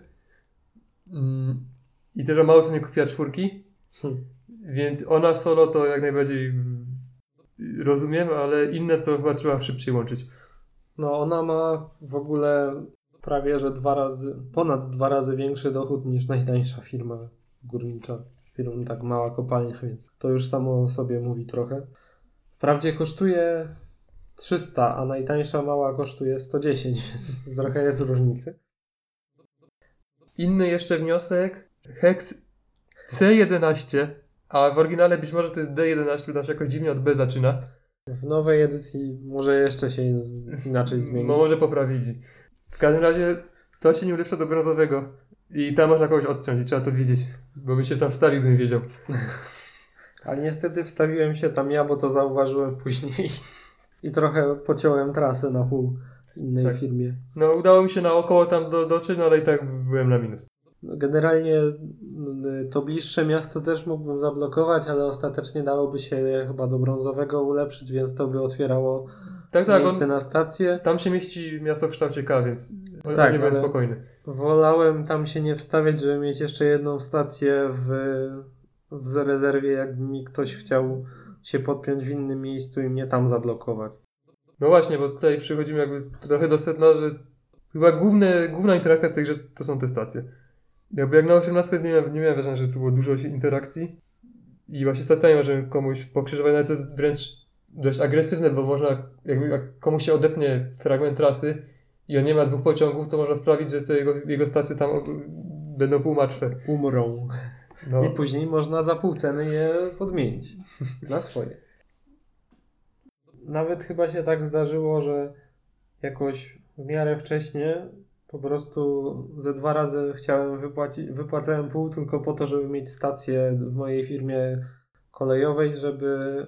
Mm, I też o mało co nie kupiła czwórki. Hmm. Więc ona solo to jak najbardziej rozumiem, ale inne to chyba trzeba szybciej łączyć. No ona ma w ogóle prawie, że dwa razy, ponad dwa razy większy dochód niż najtańsza firma górnicza. Firma tak mała kopalnia, więc to już samo o sobie mówi trochę. Wprawdzie kosztuje 300, a najtańsza mała kosztuje 110, więc trochę jest różnicy. Inny jeszcze wniosek. Hex C11, a w oryginale być może to jest D11, bo tam się jakoś dziwnie od B zaczyna. W nowej edycji może jeszcze się inaczej zmieni. No może poprawili. W każdym razie to się nie ulepsza do brązowego. I tam można kogoś odciąć i trzeba to wiedzieć. Bo bym się tam wstawił, gdybym wiedział. Ale niestety wstawiłem się tam ja, bo to zauważyłem później. I trochę pociąłem trasę na pół w innej Tak. firmie. No udało mi się naokoło tam do, dotrzeć, no ale i tak byłem na minus. Generalnie y, to bliższe miasto też mógłbym zablokować, ale ostatecznie dałoby się chyba do brązowego ulepszyć, więc to by otwierało Tak, tak, miejsce on, na stację. tam się mieści miasto w kształcie K, więc o- Tak, nie byłem spokojny. Wolałem tam się nie wstawiać, żeby mieć jeszcze jedną stację w, w rezerwie, jakby mi ktoś chciał się podpiąć w innym miejscu i mnie tam zablokować. No właśnie, bo tutaj przychodzimy jakby trochę do sedna, że chyba główne, główna interakcja w tej grze to są te stacje. Jakby jak na 18 nie miałem, nie miałem wrażenia, że tu było dużo interakcji i właśnie stacjami możemy komuś pokrzyżować, ale to jest wręcz dość agresywne, bo można, jakby jak komuś się odetnie fragment trasy i on nie ma dwóch pociągów, to można sprawić, że jego, jego stacje tam będą półmartwe. Umrą. No. I później można za pół ceny je podmienić na swoje. Nawet chyba się tak zdarzyło, że jakoś w miarę wcześnie po prostu ze dwa razy chciałem wypłacić, wypłacałem pół tylko po to, żeby mieć stację w mojej firmie kolejowej, żeby,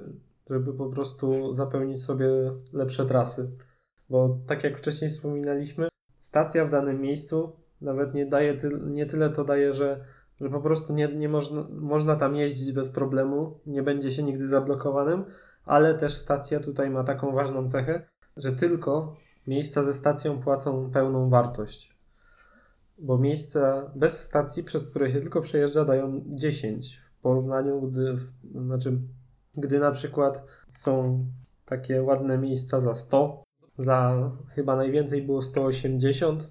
żeby po prostu zapełnić sobie lepsze trasy. Bo tak jak wcześniej wspominaliśmy, stacja w danym miejscu nawet nie daje ty, nie tyle to daje, że że po prostu nie, nie można, można tam jeździć bez problemu, nie będzie się nigdy zablokowanym, ale też stacja tutaj ma taką ważną cechę, że tylko miejsca ze stacją płacą pełną wartość. Bo miejsca bez stacji, przez które się tylko przejeżdża, dają 10 w porównaniu, gdy, w, znaczy, gdy na przykład są takie ładne miejsca za 100, za chyba najwięcej było 180,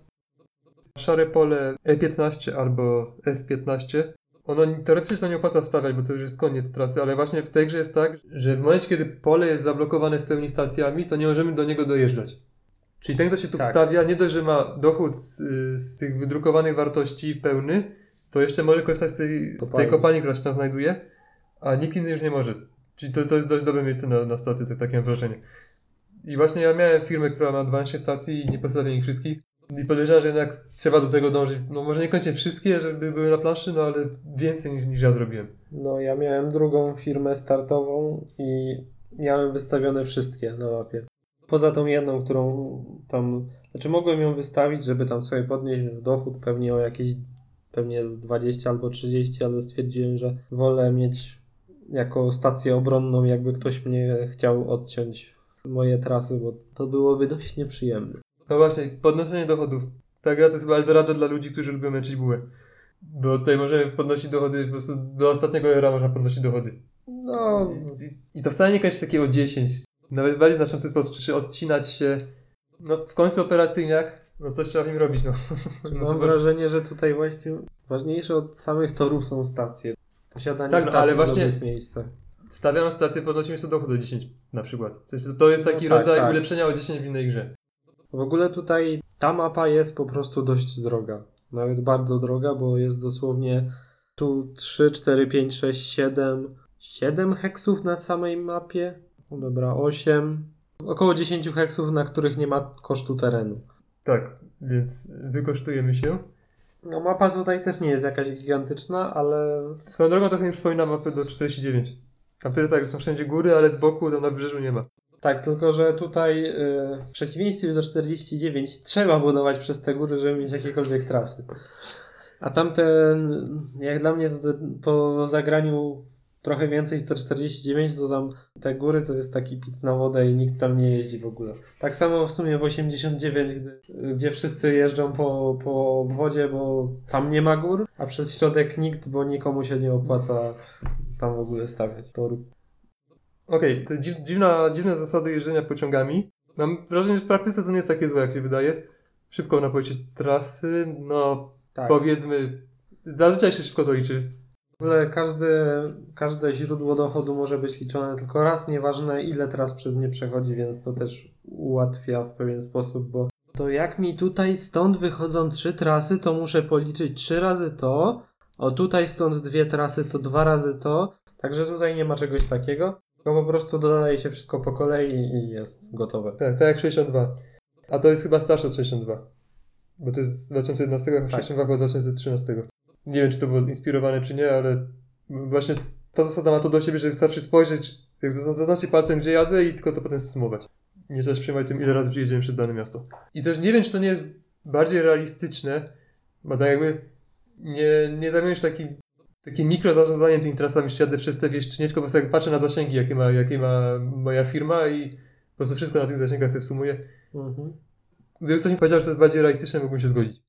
Szare pole E15 albo F15. Ono teoretycznie się nie opłaca wstawiać, bo to już jest koniec trasy, ale właśnie w tej grze jest tak, że w momencie, kiedy pole jest zablokowane w pełni stacjami, to nie możemy do niego dojeżdżać. Czyli ten, kto się tu Tak. wstawia, nie dość, że ma dochód z, y, z tych wydrukowanych wartości pełny, to jeszcze może korzystać z tej, z tej Kopalni. kopalni, która się tam znajduje, a nikt inny już nie może. Czyli to, to jest dość dobre miejsce na, na stację, tak, takie mam wrażenie. I właśnie ja miałem firmę, która ma 12 stacji i nie postawię ich wszystkich. I podejrzewam, że jednak trzeba do tego dążyć. No może niekoniecznie wszystkie, żeby były na planszy, no ale więcej niż, niż ja zrobiłem. No, ja miałem drugą firmę startową i miałem wystawione wszystkie na mapie. Poza tą jedną, którą tam. Znaczy, mogłem ją wystawić, żeby tam sobie podnieść dochód pewnie o jakieś pewnie z 20 albo 30, ale stwierdziłem, że wolę mieć jako stację obronną, jakby ktoś mnie chciał odciąć moje trasy, bo to byłoby dość nieprzyjemne. No właśnie, podnoszenie dochodów. Ta gra to jest chyba Eldorado dla ludzi, którzy lubią męczyć bułę. Bo tutaj możemy podnosić dochody, po prostu do ostatniego era można podnosić dochody. No, I, i to wcale nie kończy takiego 10. Nawet w bardziej znaczący sposób, czy odcinać się. No w końcu operacyjniak, no coś trzeba w nim robić, no. no mam wrażenie, że tutaj właśnie ważniejsze od samych torów są stacje. Posiadanie Tak, no, ale właśnie- dobrych miejscach. Stawiamy stację, podnosimy sobie dochód o 10 na przykład. To jest, to jest taki No tak, rodzaj tak. ulepszenia o 10 w innej grze. W ogóle tutaj ta mapa jest po prostu dość droga. Nawet bardzo droga, bo jest dosłownie tu 3, 4, 5, 6, 7, 7 heksów na samej mapie. No dobra, 8. Około 10 heksów, na których nie ma kosztu terenu. Tak, więc wykosztujemy się. No mapa tutaj też nie jest jakaś gigantyczna, ale Swoją drogą trochę mi przypomina mapę do 49. Tam wtedy tak, że są wszędzie góry, ale z boku tam na wybrzeżu nie ma. tak, tylko że tutaj yy, w przeciwieństwie do 49 trzeba budować przez te góry, żeby mieć jakiekolwiek trasy. A tamten, jak dla mnie, to te, po zagraniu trochę więcej to 49, to tam te góry to jest taki pic na wodę i nikt tam nie jeździ w ogóle. Tak samo w sumie w 89, gdy, gdzie wszyscy jeżdżą po, po obwodzie, bo tam nie ma gór, a przez środek nikt, bo nikomu się nie opłaca tam w ogóle stawiać torów. Okej, te dziw, dziwna, dziwne zasady jeżdżenia pociągami. mam wrażenie, że w praktyce to nie jest takie złe, jak się wydaje. Szybko na pojęcie trasy, no Tak. powiedzmy, zazwyczaj się szybko to liczy. W ogóle każdy, każde źródło dochodu może być liczone tylko raz, nieważne ile tras przez nie przechodzi, więc to też ułatwia w pewien sposób, bo to jak mi tutaj stąd wychodzą trzy trasy, to muszę policzyć trzy razy to, o tutaj stąd dwie trasy, to dwa razy to, także tutaj nie ma czegoś takiego, tylko po prostu dodaje się wszystko po kolei i jest gotowe. Tak, tak jak 62. A to jest chyba starsze od 62. Bo to jest z 2011, a Tak. 62 było z 2013. Nie wiem, czy to było inspirowane, czy nie, ale właśnie ta zasada ma to do siebie, że wystarczy spojrzeć, jak zazn- zaznaczyć palcem, gdzie jadę i tylko to potem sumować. Nie trzeba się przejmować tym, ile razy przyjedziemy przez dane miasto. I też nie wiem, czy to nie jest bardziej realistyczne, bo tak jakby nie, nie zajmujesz taki, takim mikro zarządzaniem tymi trasami, czy jadę przez te wieś, czy nie, tylko po prostu jak patrzę na zasięgi, jakie ma, jakie ma moja firma i po prostu wszystko na tych zasięgach sobie sumuję. Mhm. Gdyby ktoś mi powiedział, że to jest bardziej realistyczne, mógłbym się zgodzić.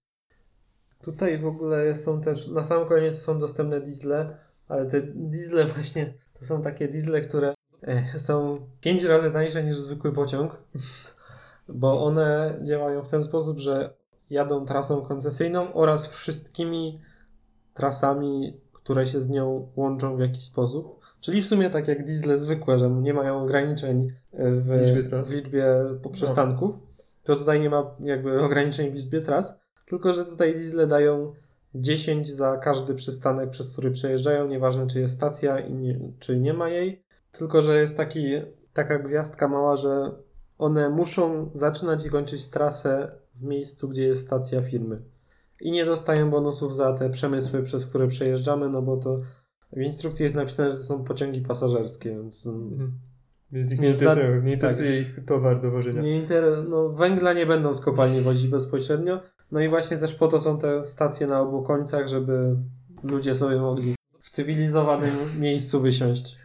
Tutaj w ogóle są też, na sam koniec są dostępne diesle, ale te diesle właśnie to są takie diesle, które e, są 5 razy tańsze niż zwykły pociąg, bo one działają w ten sposób, że jadą trasą koncesyjną oraz wszystkimi trasami, które się z nią łączą w jakiś sposób. Czyli w sumie tak jak diesle zwykłe, że nie mają ograniczeń e, w liczbie w liczbie poprzystanków, to tutaj nie ma jakby ograniczeń w liczbie tras, tylko że tutaj diesle dają 10 za każdy przystanek, przez który przejeżdżają, nieważne czy jest stacja i nie, czy nie ma jej, tylko że jest taki, taka gwiazdka mała, że one muszą zaczynać i kończyć trasę w miejscu, gdzie jest stacja firmy. I nie dostają bonusów za te przemysły, przez które przejeżdżamy, no bo to w instrukcji jest napisane, że to są pociągi pasażerskie, więc mm, Więc ich nie interesuje, nie interesuje ich towar do wożenia. Nie inter... no, węgla nie będą z kopalni wozić bezpośrednio. No i właśnie też po to są te stacje na obu końcach, żeby ludzie sobie mogli w cywilizowanym miejscu wysiąść.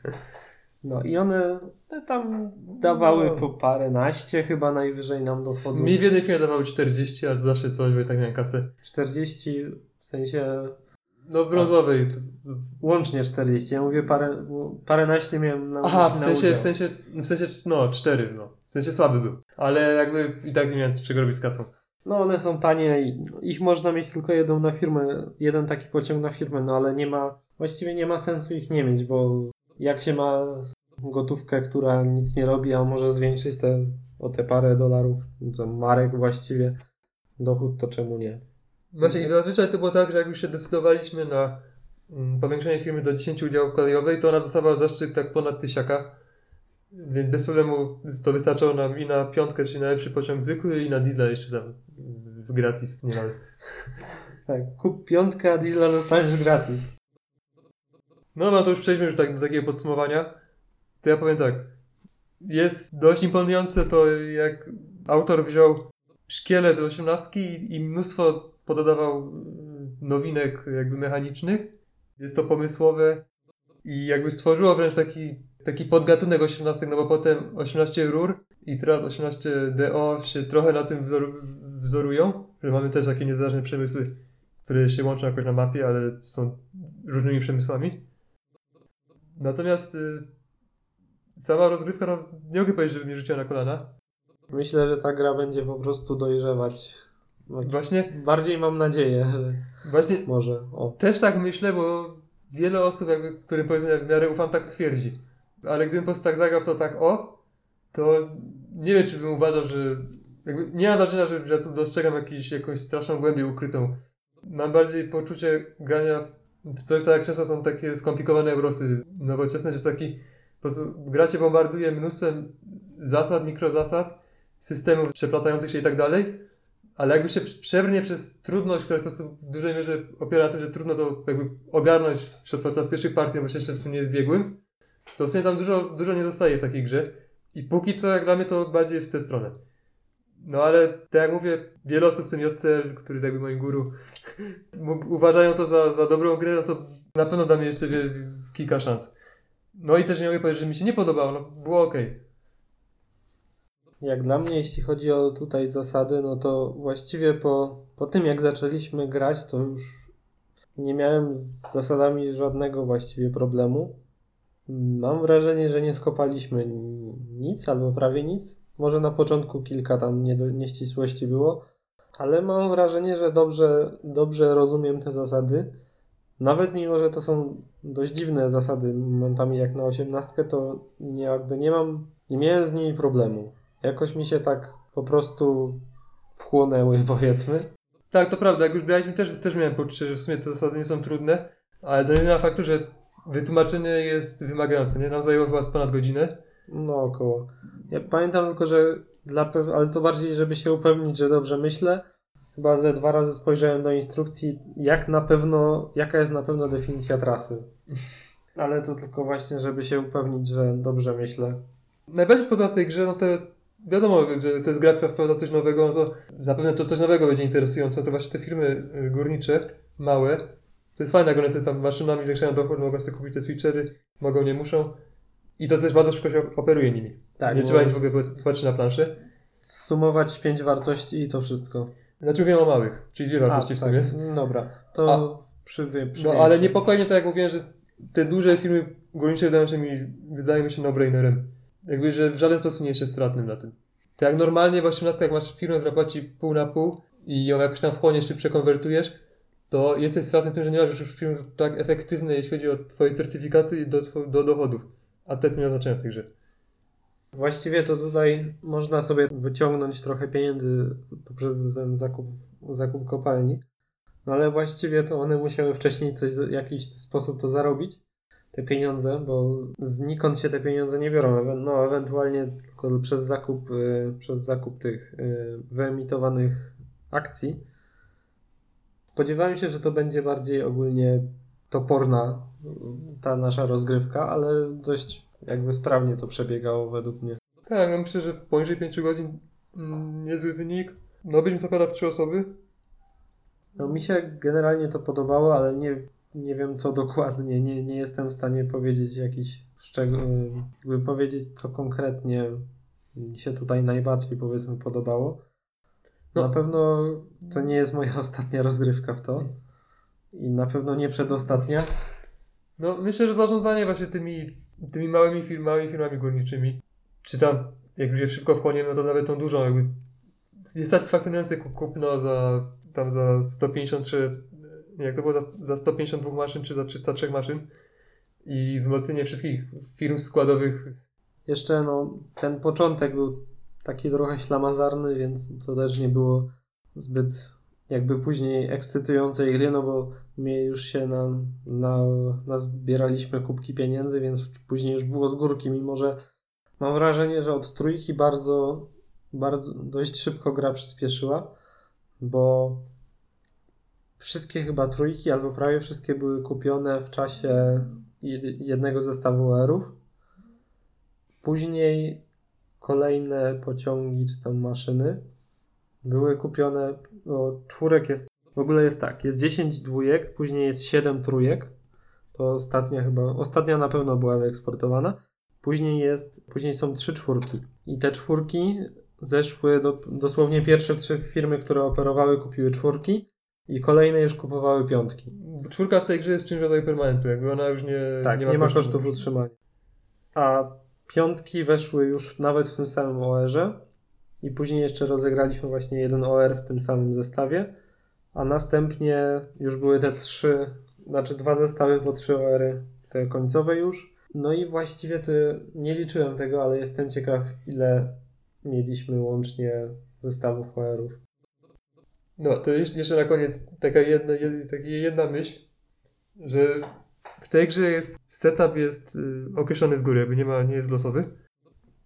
No i one tam dawały No. po paręnaście chyba najwyżej nam dochodu. Mi w jednej chwili dawały 40, ale zawsze coś, bo i tak miałem kasę. 40 w sensie No w brązowej. łącznie 40. Ja mówię parę, paręnaście miałem na Aha, w na sensie, udział. w sensie, w sensie, no 4, no. W sensie słaby był. Ale jakby i tak nie miałem czego robić z kasą. No one są tanie i ich można mieć tylko jedną na firmę, jeden taki pociąg na firmę, no ale nie ma, właściwie nie ma sensu ich nie mieć, bo jak się ma gotówkę, która nic nie robi, a może zwiększyć te, o te parę dolarów, to marek właściwie, dochód, to czemu nie? Właśnie i zazwyczaj to było tak, że jak już się decydowaliśmy na mm, powiększenie firmy do 10 udziałów kolejowej, to ona dostawała zaszczyt tak ponad tysiaka. Więc bez problemu to wystarczało nam i na piątkę, czyli na lepszy pociąg zwykły, i na diesla jeszcze tam w gratis. Nie nawet. Tak, kup piątkę, a diesla dostaniesz gratis. No, no to już przejdźmy już tak do takiego podsumowania. To ja powiem tak. Jest dość imponujące to, jak autor wziął szkielet osiemnastki i, i mnóstwo pododawał mm, nowinek jakby mechanicznych. Jest to pomysłowe i jakby stworzyło wręcz taki, taki podgatunek osiemnastek, no bo potem 18 rur i teraz 18 DO się trochę na tym wzoru, wzorują, że mamy też takie niezależne przemysły, które się łączą jakoś na mapie, ale są różnymi przemysłami. Natomiast y, sama rozgrywka, no, nie mogę powiedzieć, żeby mnie rzuciła na kolana. Myślę, że ta gra będzie po prostu dojrzewać. Właśnie, Bardziej mam nadzieję, że właśnie może. O. też tak myślę, bo wiele osób, jakby, którym powiedzmy w miarę ufam, tak twierdzi. Ale gdybym po prostu tak zagrał to tak o, to nie wiem, czy bym uważał, że jakby nie mam wrażenia, że, że tu dostrzegam jakiś, jakąś straszną głębię ukrytą. Mam bardziej poczucie grania w- coś tak jak często są takie skomplikowane eurosy nowoczesne, jest taki po prostu gra cię bombarduje mnóstwem zasad, mikrozasad, systemów przeplatających się i tak dalej, ale jakby się prze- przebrnie przez trudność, która po prostu w dużej mierze opiera na tym, że trudno to jakby ogarnąć podczas pierwszych partii, bo się jeszcze w tym nie jest biegłym, to w sumie tam dużo, dużo nie zostaje w takiej grze. I póki co, jak dla mnie, to bardziej w tę stronę. No ale, tak jak mówię, wiele osób, w tym JCL, który jest jakby moim guru, uważają to za, za dobrą grę, no to na pewno da mi jeszcze wie, kilka szans. No i też nie mogę powiedzieć, że mi się nie podobało, no było ok. Jak dla mnie, jeśli chodzi o tutaj zasady, no to właściwie po, po tym jak zaczęliśmy grać, to już nie miałem z zasadami żadnego właściwie problemu. Mam wrażenie, że nie skopaliśmy nic albo prawie nic. Może na początku kilka tam nieścisłości było, ale mam wrażenie, że dobrze, dobrze rozumiem te zasady. Nawet mimo, że to są dość dziwne zasady momentami jak na osiemnastkę, to nie, jakby nie mam, nie miałem z nimi problemu. Jakoś mi się tak po prostu wchłonęły, powiedzmy. Tak, to prawda, jak już graliśmy, też, też miałem poczucie, że w sumie te zasady nie są trudne, ale nie na faktu, że wytłumaczenie jest wymagające, nie? Nam zajęło chyba ponad godzinę. No około. Ja pamiętam tylko, że dla pew... ale to bardziej, żeby się upewnić, że dobrze myślę. Chyba ze dwa razy spojrzałem do instrukcji, jak na pewno, jaka jest na pewno definicja trasy. Ale to tylko właśnie, żeby się upewnić, że dobrze myślę. Najbardziej podoba w tej grze, no to wiadomo, że to jest gra, która wprowadza coś nowego, no to zapewne to coś nowego będzie interesujące, to właśnie te firmy y, górnicze, małe, to jest fajne, jak one sobie tam maszynami zwiększają dochód, mogą sobie kupić te switchery, mogą, nie muszą. I to też bardzo szybko się operuje nimi. Tak, nie trzeba nic w ogóle patrzeć na planszę. sumować pięć wartości i to wszystko. Znaczy mówię o małych, czyli dwie wartości A, w sumie. Tak. Dobra, to przy, przy No ale niepokojnie to jak mówiłem, że te duże firmy górnicze wydają się mi, wydają mi się no-brainerem. Jakby, że w żaden sposób nie jest stratnym na tym. To jak normalnie w 18 jak masz firmę, która płaci pół na pół i ją jakoś tam wchłoniesz czy przekonwertujesz, to jesteś stratny tym, że nie masz już firm tak efektywnej, jeśli chodzi o twoje certyfikaty i do, do dochodów. A te nie oznaczają w tej grze. Właściwie to tutaj można sobie wyciągnąć trochę pieniędzy poprzez ten zakup, zakup kopalni. No ale właściwie to one musiały wcześniej coś, w jakiś sposób to zarobić, te pieniądze, bo znikąd się te pieniądze nie biorą. No ewentualnie tylko przez zakup, y, przez zakup tych y, wyemitowanych akcji. Spodziewałem się, że to będzie bardziej ogólnie toporna ta nasza rozgrywka, ale dość jakby sprawnie to przebiegało według mnie. Tak, no myślę, że poniżej 5 godzin mm, niezły wynik. No byśmy zakłada w trzy osoby. No mi się generalnie to podobało, ale nie, nie wiem co dokładnie. Nie, nie jestem w stanie powiedzieć jakiś szczegół, jakby powiedzieć co konkretnie mi się tutaj najbardziej powiedzmy podobało. No. Na pewno to nie jest moja ostatnia rozgrywka w to. I na pewno nie przedostatnia. No, myślę, że zarządzanie właśnie tymi, tymi małymi, firmami, firmami górniczymi, czy tam, jak już je szybko wchłoniemy, no to nawet tą dużą, jakby jest satysfakcjonujące ku- kupno za, tam za 153, nie, jak to było, za, za 152 maszyn, czy za 303 maszyn i wzmocnienie wszystkich firm składowych. Jeszcze no, ten początek był taki trochę ślamazarny, więc to też nie było zbyt jakby później ekscytującej gry, no bo my już się na, na, nazbieraliśmy kubki pieniędzy, więc później już było z górki, mimo że mam wrażenie, że od trójki bardzo, bardzo dość szybko gra przyspieszyła, bo wszystkie chyba trójki, albo prawie wszystkie były kupione w czasie jed- jednego zestawu OR-ów. Później kolejne pociągi czy tam maszyny były kupione. No, czwórek jest. W ogóle jest tak: jest 10 dwójek, później jest 7 trójek. To ostatnia chyba. Ostatnia na pewno była wyeksportowana. Później jest. Później są trzy czwórki. I te czwórki zeszły do, dosłownie pierwsze trzy firmy, które operowały, kupiły czwórki. I kolejne już kupowały piątki. Czwórka w tej grze jest czymś w rodzaju permanentu, jakby ona już nie, Tak, nie ma, kosztów utrzymania. A piątki weszły już nawet w tym samym OR-ze i później jeszcze rozegraliśmy właśnie jeden OR w tym samym zestawie, a następnie już były te trzy, znaczy dwa zestawy po trzy OR-y, te końcowe już. No i właściwie to nie liczyłem tego, ale jestem ciekaw ile mieliśmy łącznie zestawów OR-ów. No, to jeszcze na koniec taka jedna, jedna myśl, że w tej grze jest, setup jest y, określony z góry, jakby nie ma, nie jest losowy.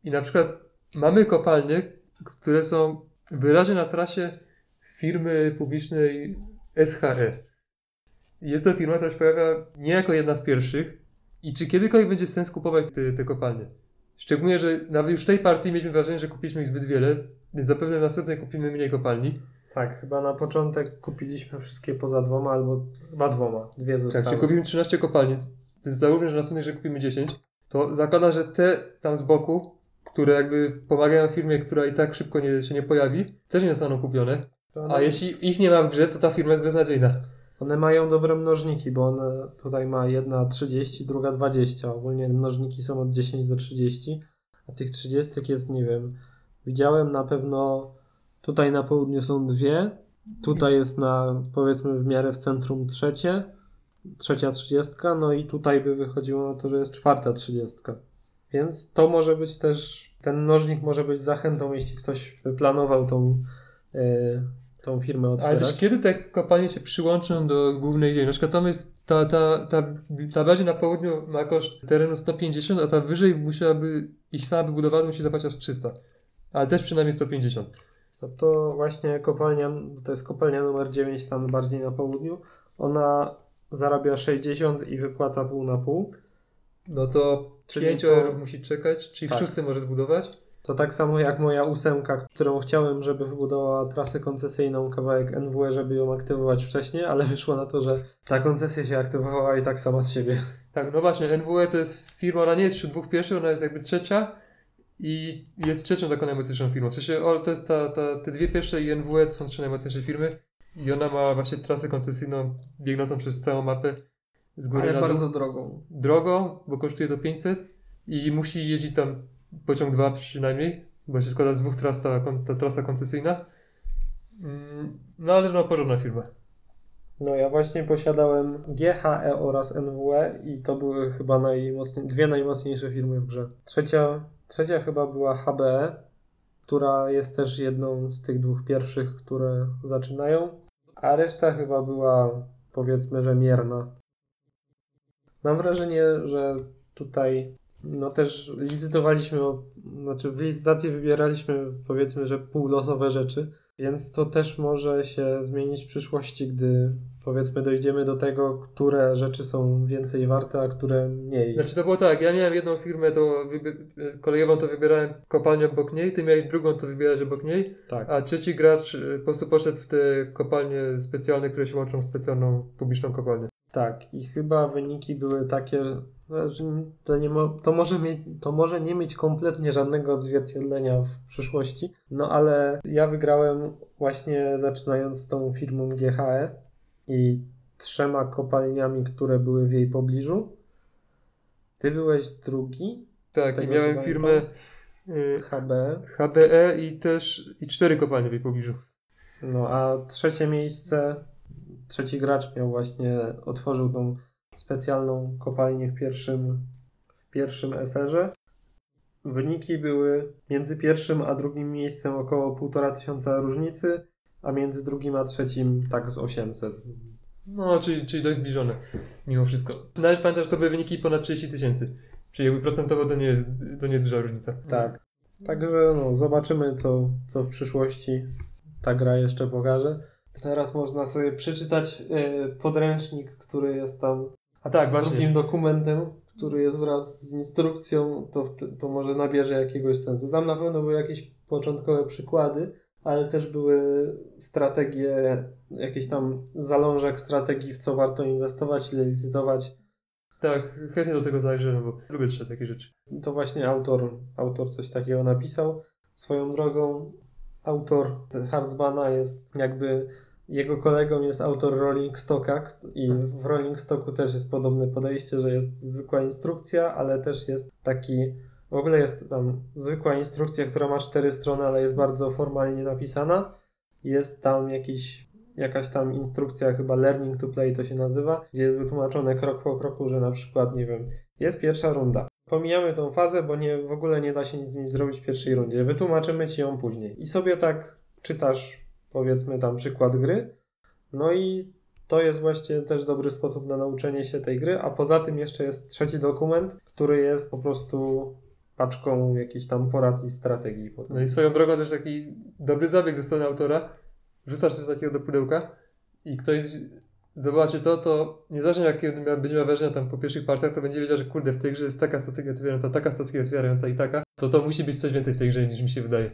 I na przykład mamy kopalnie, które są wyraźnie na trasie firmy publicznej SHE. Jest to firma, która się pojawia nie jako jedna z pierwszych. I czy kiedykolwiek będzie sens kupować te, te kopalnie? Szczególnie, że nawet już w tej partii mieliśmy wrażenie, że kupiliśmy ich zbyt wiele, więc zapewne w następnej kupimy mniej kopalni. Tak, chyba na początek kupiliśmy wszystkie poza dwoma albo chyba dwoma, dwie Tak, zostały. czyli kupimy 13 kopalni, więc załóżmy, że następnej grze kupimy 10, to zakłada, że te tam z boku, które jakby pomagają firmie, która i tak szybko nie, się nie pojawi, też nie zostaną kupione. A jeśli ich nie ma w grze, to ta firma jest beznadziejna. One mają dobre mnożniki, bo one tutaj ma jedna 30, druga 20. Ogólnie mnożniki są od 10 do 30, a tych 30 jest, nie wiem, widziałem. Na pewno tutaj na południu są dwie. Tutaj jest na powiedzmy w miarę w centrum trzecie, trzecia trzydziestka, no i tutaj by wychodziło na to, że jest czwarta trzydziestka. Więc to może być też, ten mnożnik może być zachętą, jeśli ktoś planował tą, yy, tą firmę Ale otwierać. też kiedy te kopalnie się przyłączą do głównej ziemi? Na przykład tam jest ta, ta, ta, ta bardziej na południu ma koszt terenu 150, a ta wyżej musiałaby iść sama by budowana, musi zapłacić aż 300. Ale też przynajmniej 150. No to właśnie kopalnia, to jest kopalnia numer 9 tam bardziej na południu. Ona zarabia 60 i wypłaca pół na pół. No to Czyli 5 po- euro musi czekać, czyli Tak. w szóstym może zbudować. To tak samo jak moja ósemka, którą chciałem, żeby wybudowała trasę koncesyjną, kawałek NWE, żeby ją aktywować wcześniej, ale wyszło na to, że ta koncesja się aktywowała i tak sama z siebie. Tak, no właśnie, NWE to jest firma, ona nie jest wśród dwóch pierwszych, ona jest jakby trzecia i jest trzecią taką najmocniejszą firmą. W sensie o, to jest ta, ta, te dwie pierwsze i NWE to są trzy najmocniejsze firmy i ona ma właśnie trasę koncesyjną biegnącą przez całą mapę z góry Ale na dół. bardzo drogą. drogą, bo kosztuje to 500 i musi jeździć tam pociąg 2 przynajmniej, bo się składa z dwóch tras ta, ta trasa koncesyjna. Mm, No ale no porządna firma. No ja właśnie posiadałem GHE oraz NWE i to były chyba najmocniej, dwie najmocniejsze firmy w grze. Trzecia, trzecia chyba była HBE, która jest też jedną z tych dwóch pierwszych, które zaczynają, a reszta chyba była powiedzmy, że mierna. Mam wrażenie, że tutaj no też licytowaliśmy, znaczy w licytacji wybieraliśmy powiedzmy, że półlosowe rzeczy, więc to też może się zmienić w przyszłości, gdy powiedzmy dojdziemy do tego, które rzeczy są więcej warte, a które mniej. Znaczy to było tak, ja miałem jedną firmę to kolejową, to wybierałem kopalnię obok niej, ty miałeś drugą, to wybierałeś obok niej, tak. a trzeci gracz y, po prostu poszedł w te kopalnie specjalne, które się łączą w specjalną publiczną kopalnię. Tak, i chyba wyniki były takie, że to, nie mo- to, może mieć, to może nie mieć kompletnie żadnego odzwierciedlenia w przyszłości, no ale ja wygrałem właśnie zaczynając z tą firmą GHE i trzema kopalniami, które były w jej pobliżu. Ty byłeś drugi, Tak, i miałem firmę y, HB, HBE i też i cztery kopalnie w jej pobliżu. no a trzecie miejsce, trzeci gracz miał właśnie, otworzył tą specjalną kopalnię w pierwszym, w pierwszym SR-ze. Wyniki były między pierwszym a drugim miejscem około 1,5 tysiąca różnicy, a między drugim a trzecim tak z 800. No, czyli, czyli dość zbliżone, mimo wszystko. Należy pamiętać, że to były wyniki ponad 30 tysięcy. Czyli jakby procentowo to nie jest, to nie jest duża różnica. Tak. Także no, zobaczymy, co, co w przyszłości ta gra jeszcze pokaże. Teraz można sobie przeczytać y, podręcznik, który jest tam A tak, właśnie. drugim dokumentem, który jest wraz z instrukcją, to, to może nabierze jakiegoś sensu. Tam na pewno były jakieś początkowe przykłady, ale też były strategie, jakieś tam zalążek strategii, w co warto inwestować, ile licytować. Tak, chętnie do tego zajrzę, bo lubię czytać takie rzeczy. To właśnie autor, autor coś takiego napisał. Swoją drogą autor Hardzbana jest jakby jego kolegą jest autor Rolling Stocka i w Rolling Stocku też jest podobne podejście, że jest zwykła instrukcja, ale też jest taki w ogóle jest tam zwykła instrukcja, która ma cztery strony, ale jest bardzo formalnie napisana. Jest tam jakiś, jakaś tam instrukcja, chyba Learning to Play to się nazywa, gdzie jest wytłumaczone krok po kroku, że na przykład, nie wiem, jest pierwsza runda. Pomijamy tą fazę, bo nie, w ogóle nie da się nic z niej zrobić w pierwszej rundzie. Wytłumaczymy ci ją później. I sobie tak czytasz, powiedzmy tam przykład gry. No i to jest właśnie też dobry sposób na nauczenie się tej gry. A poza tym jeszcze jest trzeci dokument, który jest po prostu paczką jakichś tam porad i strategii. Potem. No i swoją drogą też taki dobry zabieg ze strony autora. Wrzucasz coś takiego do pudełka i ktoś zobaczy to, to niezależnie jakie będzie miał wrażenia tam po pierwszych partiach, to będzie wiedział, że kurde, w tej grze jest taka strategia otwierająca, taka strategia otwierająca i taka, to to musi być coś więcej w tej grze niż mi się wydaje.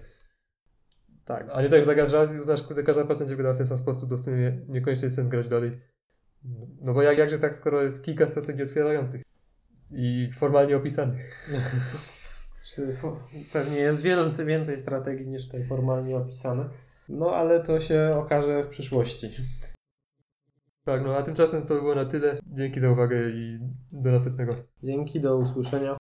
Tak. A nie tak, że zagasz raz i uznasz, kurde, każda partia będzie wyglądała w ten sam sposób, to w sumie nie, niekoniecznie jest sens grać dalej. No bo jak, jakże tak, skoro jest kilka strategii otwierających i formalnie opisanych. Pewnie jest wiele więcej strategii niż te formalnie opisane. No ale to się okaże w przyszłości. Tak, no a tymczasem to było na tyle. Dzięki za uwagę i do następnego. Dzięki, do usłyszenia.